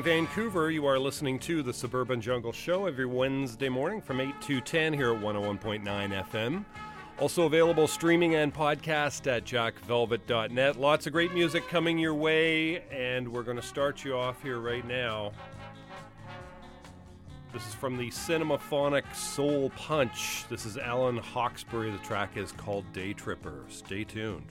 Vancouver, you are listening to the Suburban Jungle Show every Wednesday morning from 8 to 10 here at 101.9 FM. Also available streaming and podcast at jackvelvet.net. Lots of great music coming your way, and we're going to start you off here right now. This is from the Cinemaphonic Soul Punch. This is Alan Hawkshaw. The track is called Day Tripper. Stay tuned.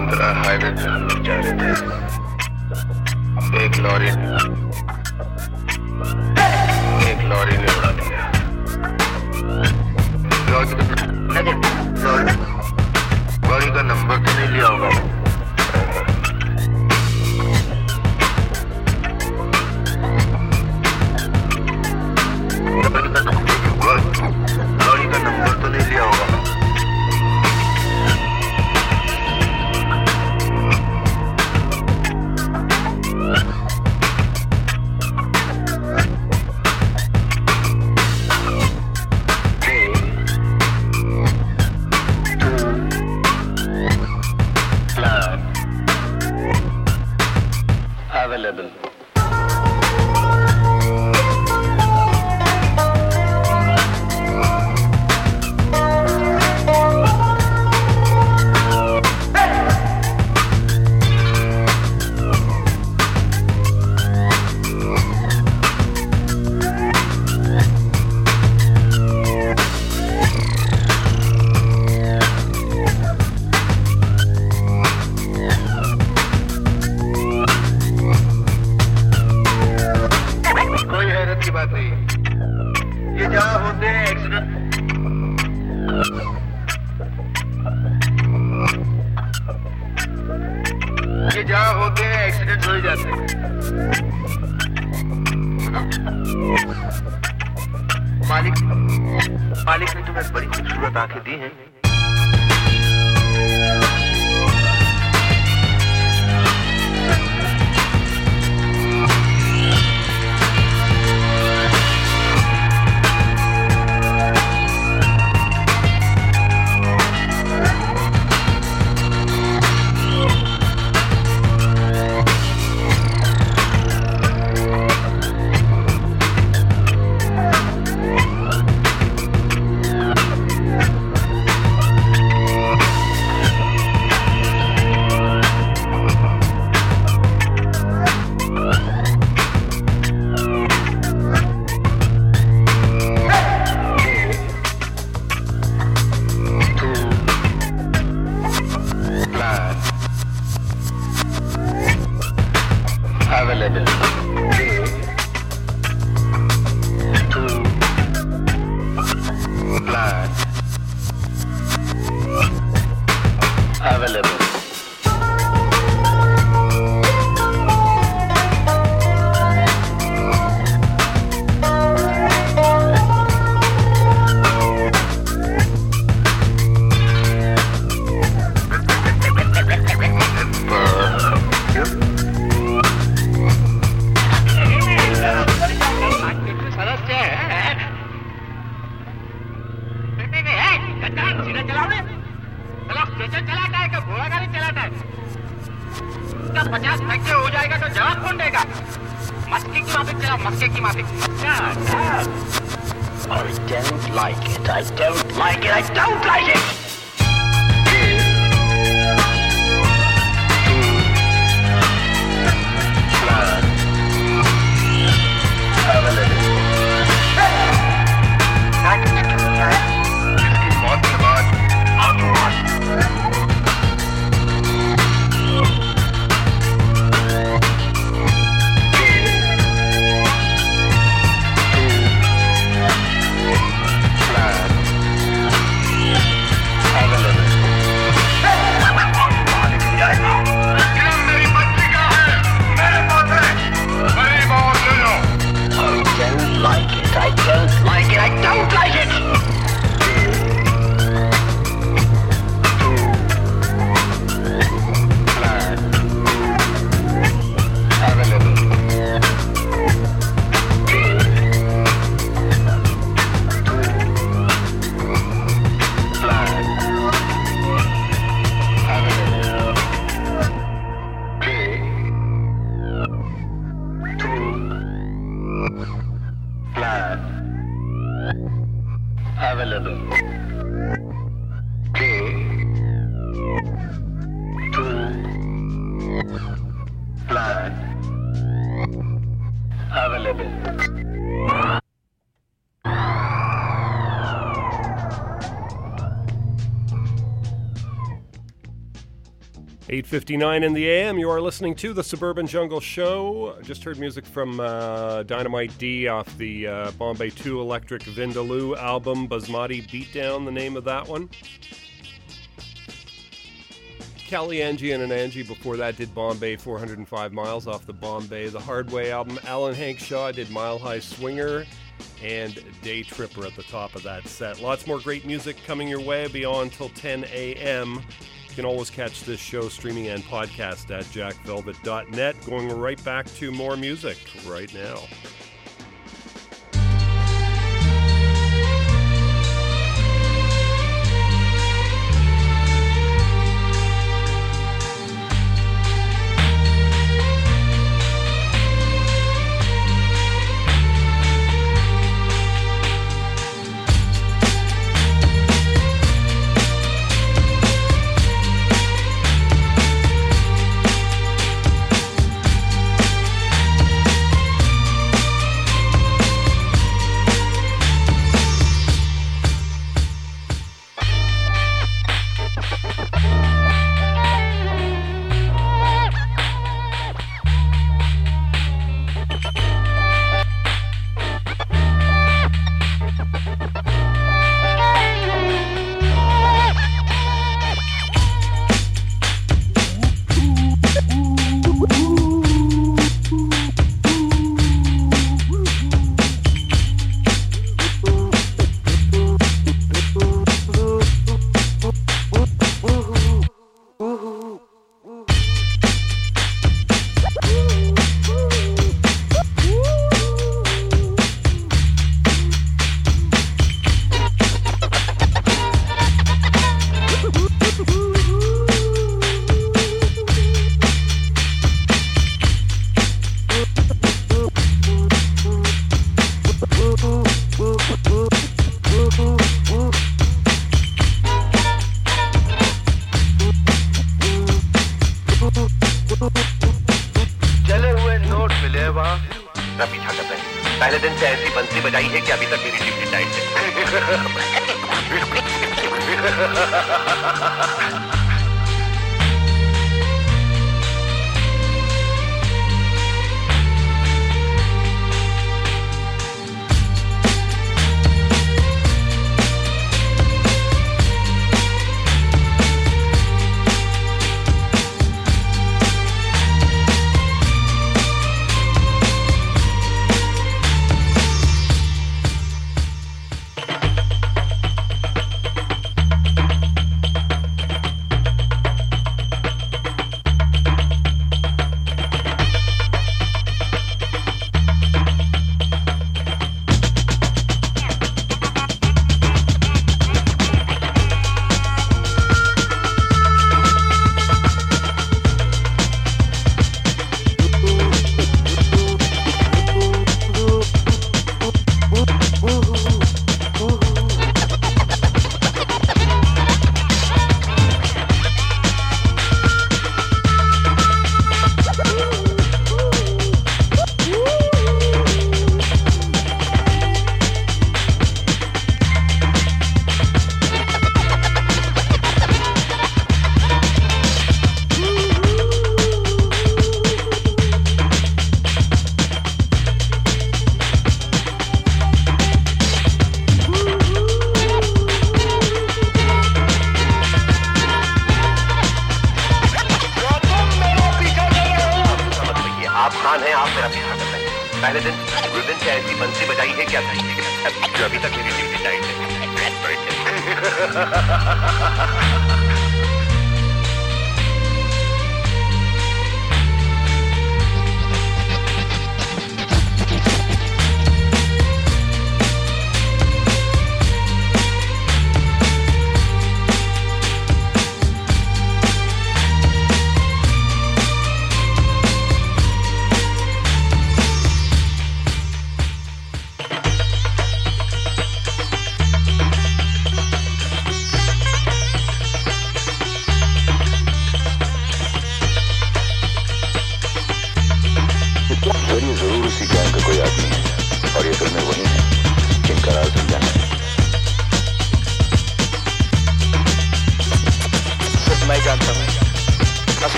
पंद्रह hydrogen एक lorry ने एक lorry ने उड़ा दिया। Lorry का number तो नहीं लिया होगा। 8:59 in the AM. You are listening to the Suburban Jungle Show. Just heard music from uh, Dynamite D off the uh, Bombay 2 Electric Vindaloo album, Basmati Beatdown, the name of that one. Kalyanji and Anandji before that did Bombay 405 Miles off the Bombay The Hard Way album. Alan Hawkshaw did Mile High Swinger and Day Tripper at the top of that set. Lots more great music coming your way beyond till 10 a.m. You can always catch this show streaming and podcast at jackvelvet.net. Going right back to more music right now.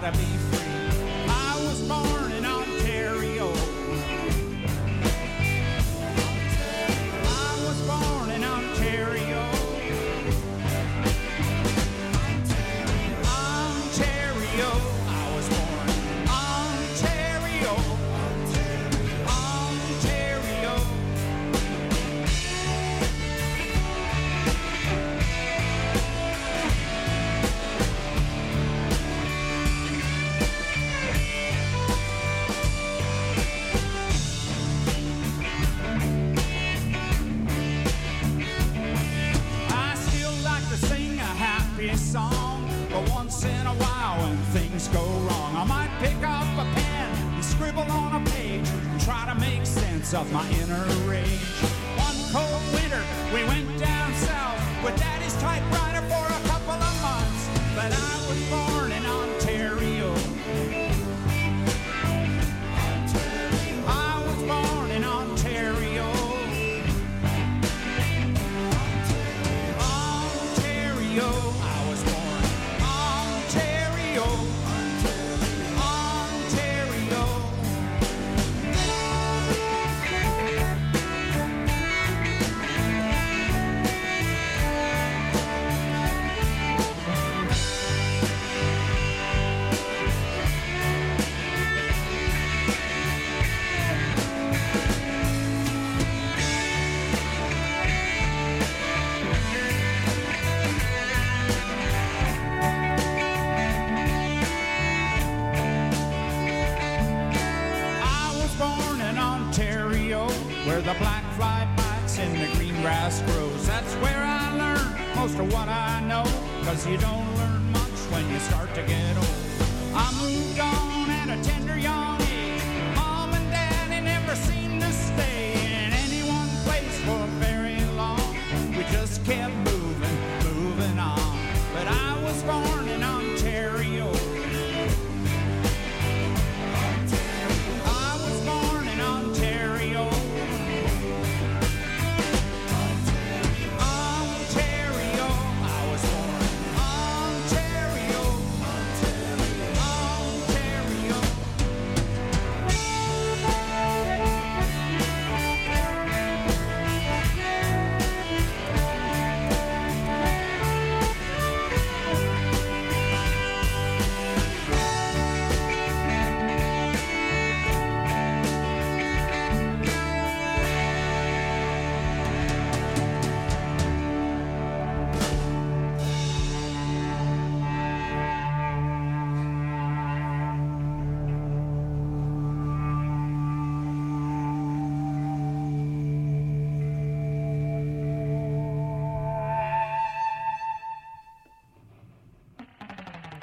To be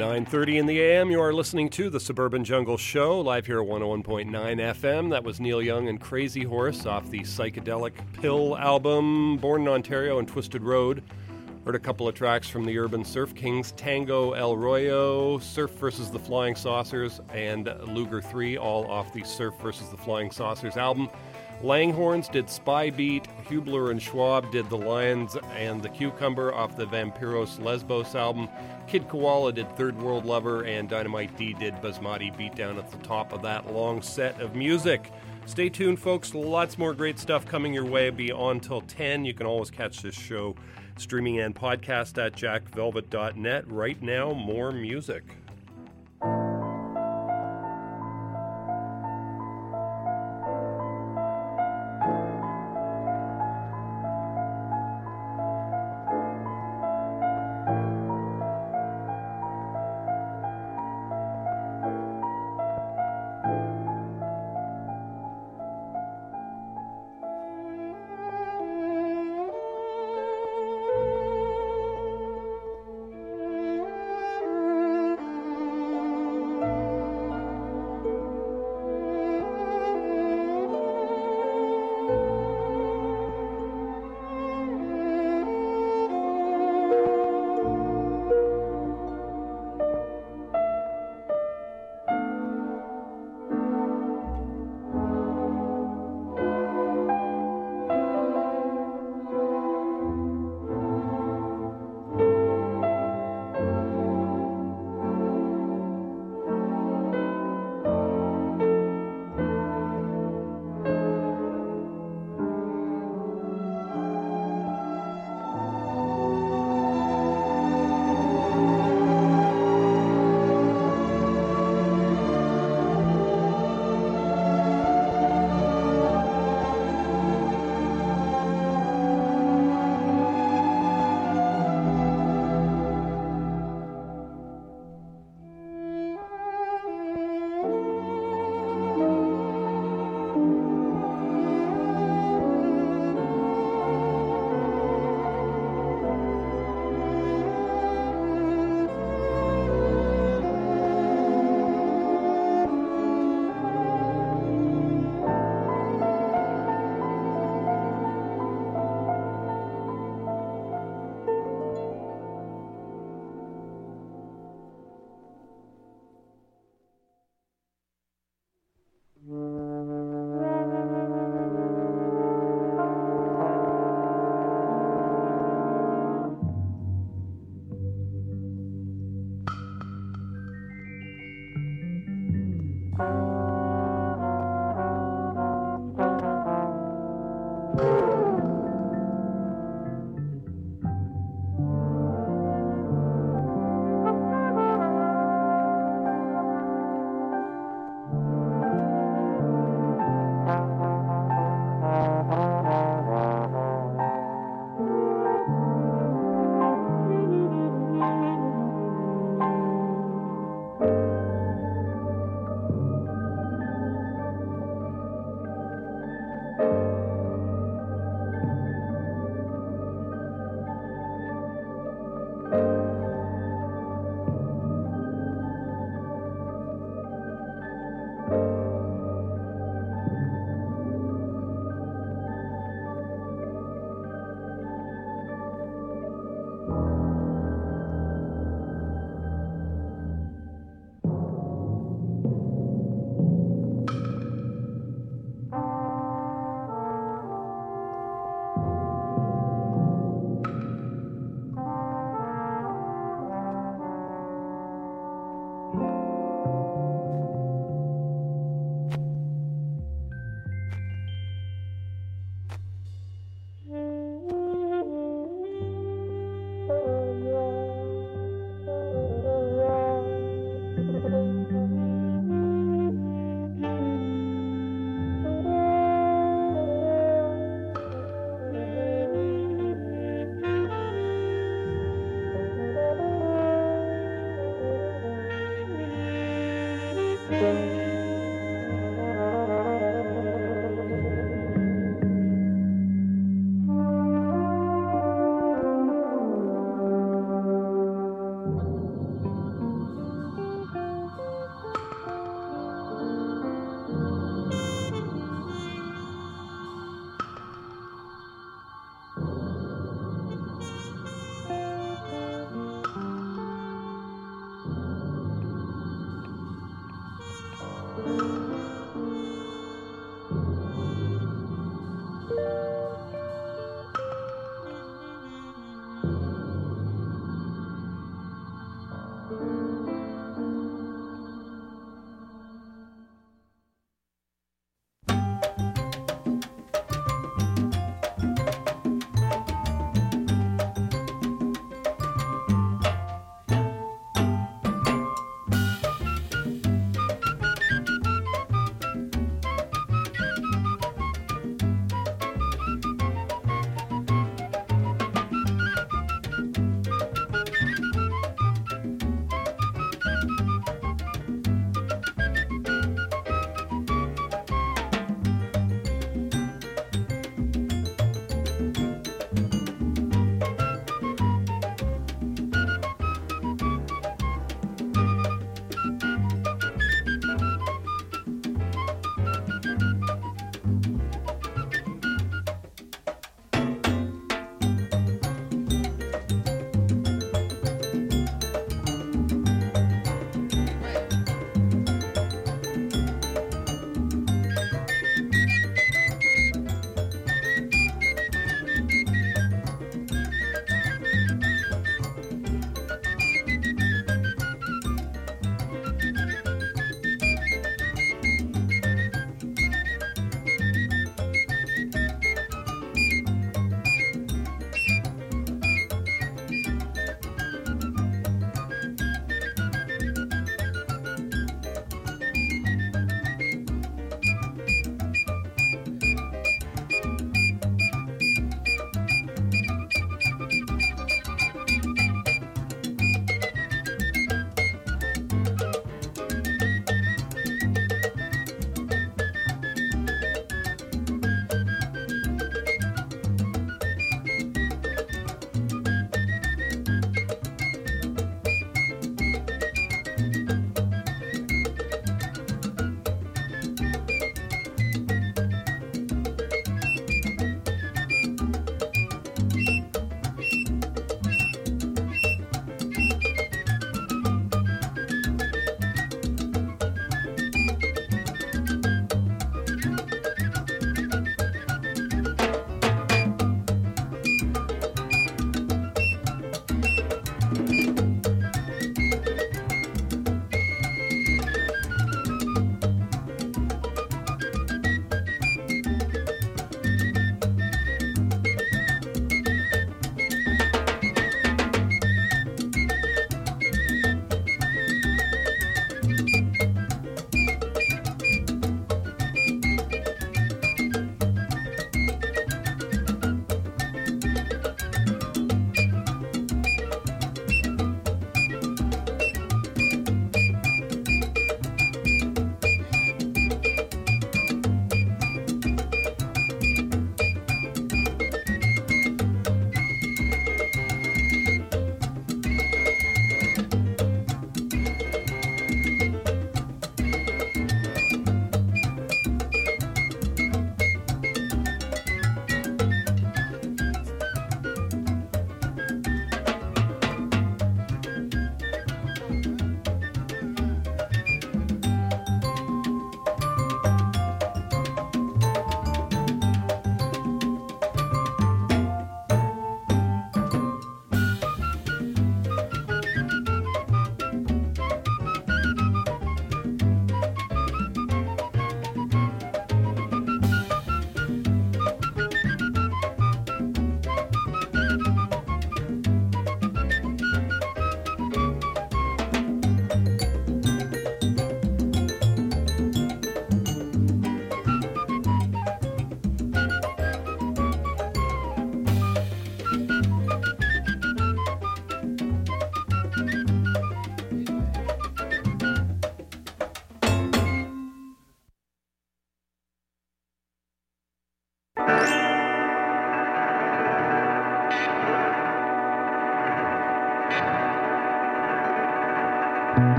9:30 in the AM. You are listening to the Suburban Jungle Show live here at 101.9 FM. That was Neil Young and Crazy Horse off the psychedelic Pill album, Born in Ontario and Twisted Road. Heard a couple of tracks from the Urban Surf Kings, Tango El Royo, Surf versus the Flying Saucers, and Luger 3, all off the Surf versus the Flying Saucers album. Langhorns did Spy Beat, Hubler and Schwab did The Lions and the Cucumber off the Vampyros Lesbos album. Kid Koala did Third World Lover, and Dynamite D did Basmati Beatdown at the top of that long set of music. Stay tuned, folks. Lots more great stuff coming your way. Be on till 10. You can always catch this show streaming and podcast at jackvelvet.net. Right now, more music.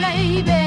Baby.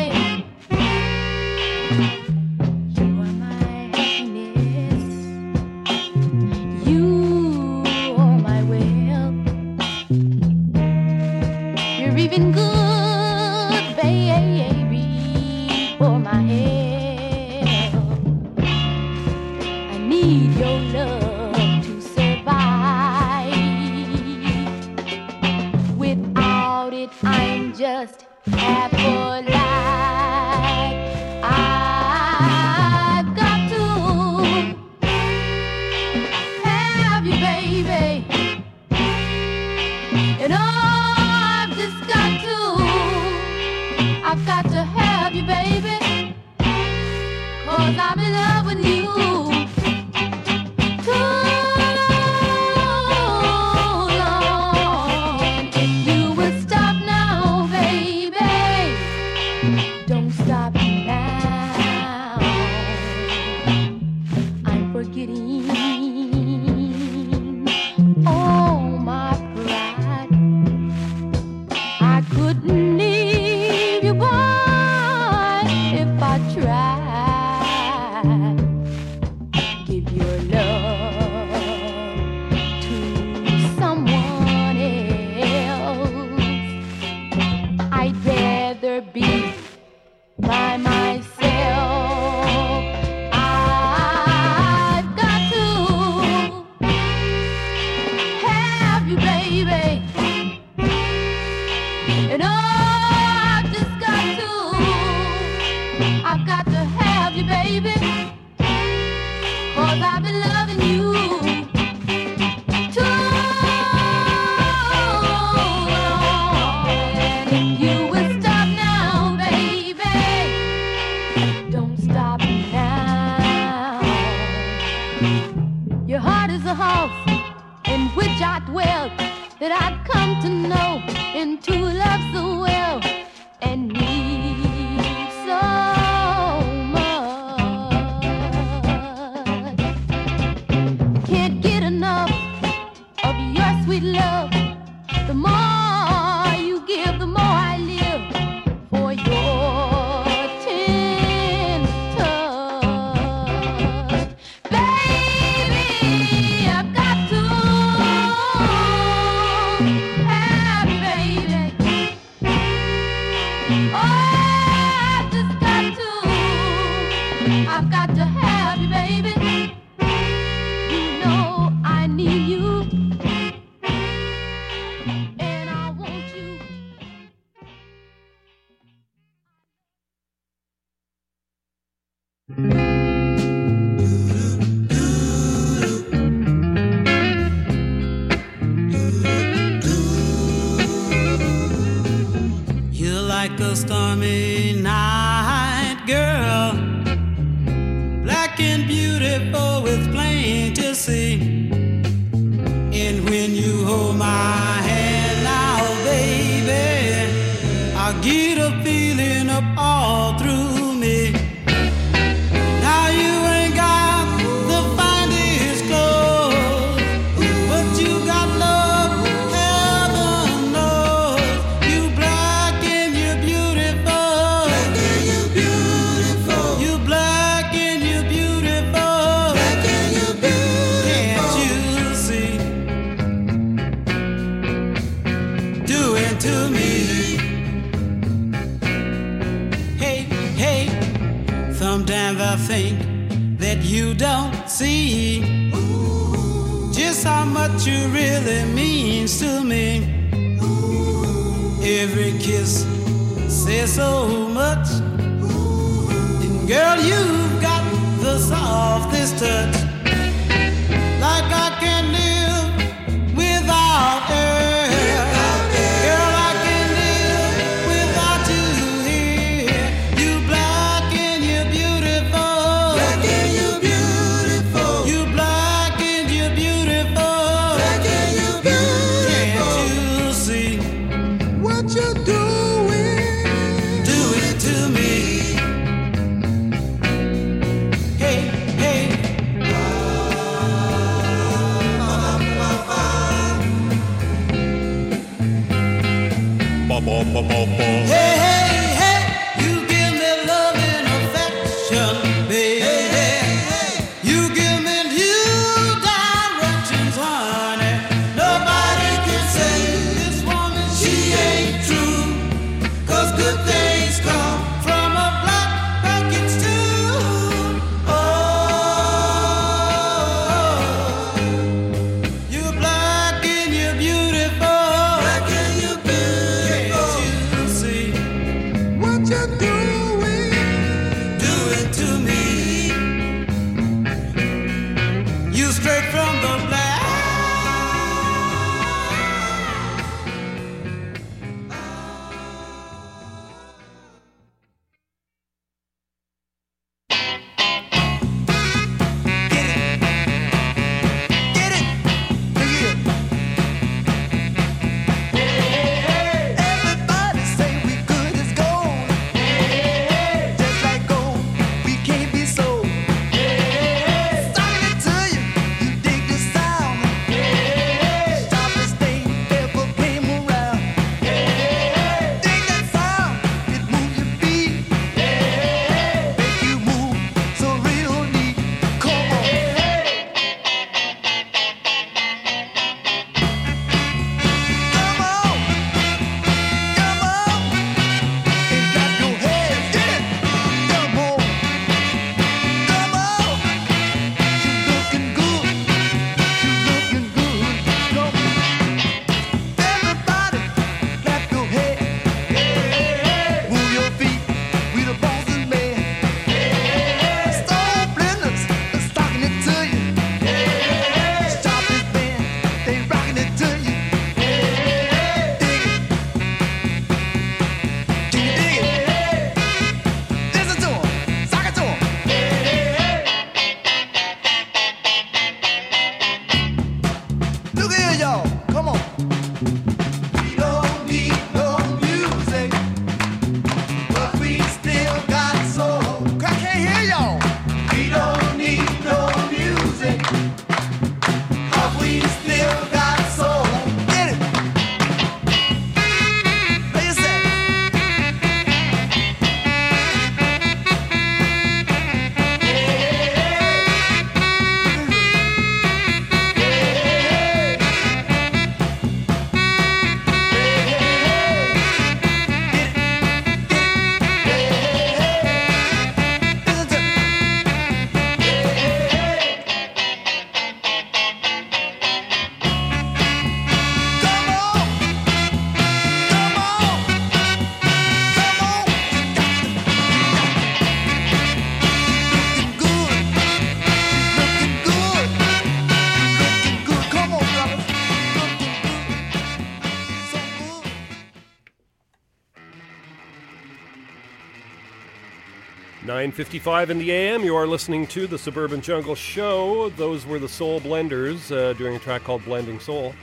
9:55 in the AM. You are listening to the Suburban Jungle Show. Those were the Soul Blenders uh, doing a track called "Blending Soul"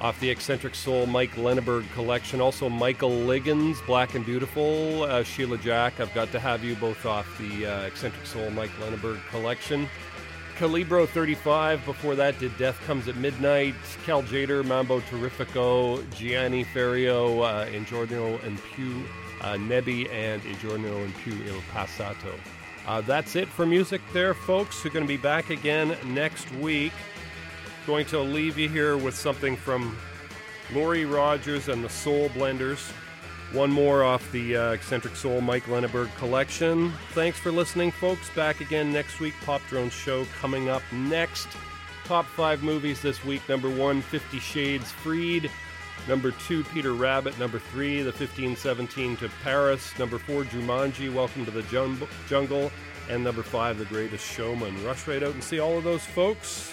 off the Eccentric Soul Mike Lenneberg collection. Also, Michael Liggins, "Black and Beautiful," uh, Sheila Jack. I've got to have you both off the uh, Eccentric Soul Mike Lenneberg collection. Calibro 35. Before that, did Death Comes at Midnight, Cal Tjader, Mambo Terrifico, Gianni Ferrio, uh, in Giorno and Pew, uh, Nebi, and Giorno and Pew Il Passato. Uh, that's it for music there, folks. We're going to be back again next week. Going to leave you here with something from Laurie Rogers and the Soul Blenders. One more off the uh, Eccentric Soul Mike Lenneberg collection. Thanks for listening, folks. Back again next week. Pop Drone Show coming up next. Top five movies this week. Number one, Fifty Shades Freed. Number two, Peter Rabbit. Number three, The 1517 to Paris. Number four, Jumanji, Welcome to the Jungle. And number five, The Greatest Showman. Rush right out and see all of those folks.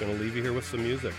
Gonna leave you here with some music.